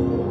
you